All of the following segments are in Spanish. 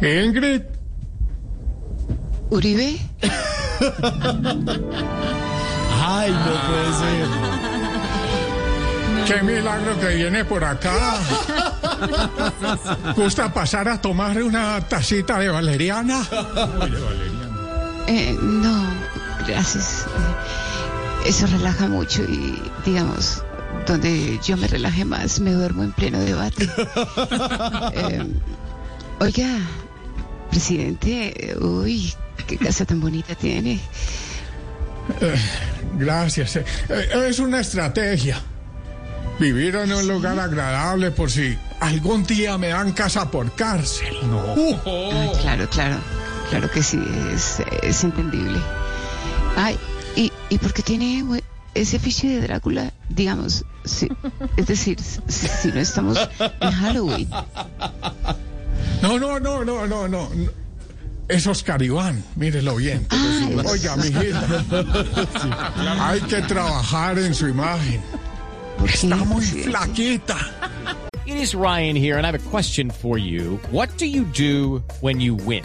Ingrid, Uribe, Ay, no puede ser. qué milagro que viene por acá. ¿Gusta pasar a tomar una tacita de valeriana? eh, no, gracias. Eso relaja mucho y, digamos, donde yo me relaje más, me duermo en pleno debate. Eh, oiga, presidente, uy, qué casa tan bonita tiene. Gracias. eh. Eh, Es una estrategia. Vivir en un lugar agradable por si algún día me dan casa por cárcel. No. Ah, claro, claro, claro que sí, es, es entendible. Ay, ¿y, ¿y por qué tiene ese fiche de Drácula? Digamos, si- es decir, si, si no estamos en Halloween. No, no, no, no, no, no. Es Oscar Iván, mírelo bien. Ay, Oiga, mijita. Hay que trabajar en su imagen. ¿por qué, Está muy flaquita. It is Ryan here, and I have a question for you. What do you do when you win?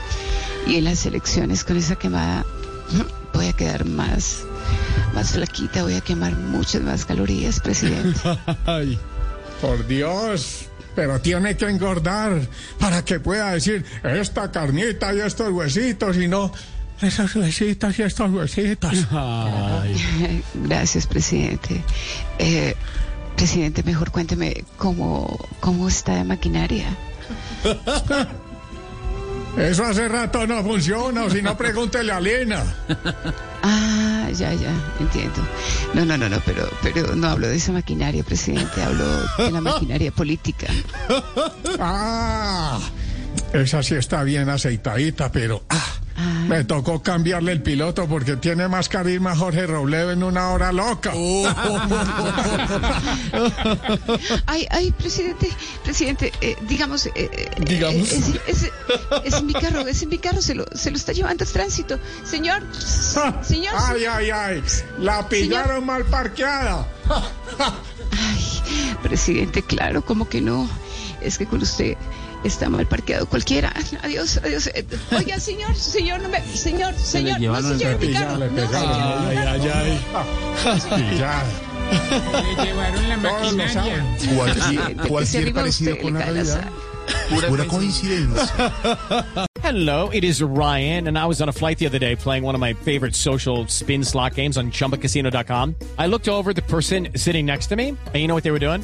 Y en las elecciones con esa quemada voy a quedar más, más flaquita, voy a quemar muchas más calorías, presidente. Ay. Por Dios. Pero tiene que engordar para que pueda decir esta carnita y estos huesitos y no esos huesitos y estos huesitos. Ay. Gracias, presidente. Eh, presidente, mejor cuénteme cómo, cómo está de maquinaria. Eso hace rato no funciona, o si no pregúntele a Lena. Ah, ya, ya, entiendo. No, no, no, no, pero, pero no hablo de esa maquinaria, presidente, hablo de la maquinaria política. Ah, esa sí está bien aceitadita, pero ah, me tocó cambiarle el piloto porque tiene más carisma Jorge Robledo en una hora loca. Ay, ay, presidente, presidente, eh, digamos, eh, eh, Digamos. eh, es, es- mi carro, es en mi carro, se lo, se lo está llevando el tránsito. Señor, señor, Ay, ay, ay, la pillaron mal parqueada. Ay, presidente, claro, como que no. Es que con usted está mal parqueado cualquiera. Adiós, adiós. Oiga, señor, señor, no me, señor, señor, no se lleve mi carro. Le No Ay, ay, ay. Le llevaron la Todos maquinaria. Cualquier, Presidente, que se cualquier parecido con la realidad. Pura coincidencia. Hello, it is Ryan, and I was on a flight the other day playing one of my favorite social spin slot games on chumbacasino.com. I looked over at the person sitting next to me, and you know what they were doing?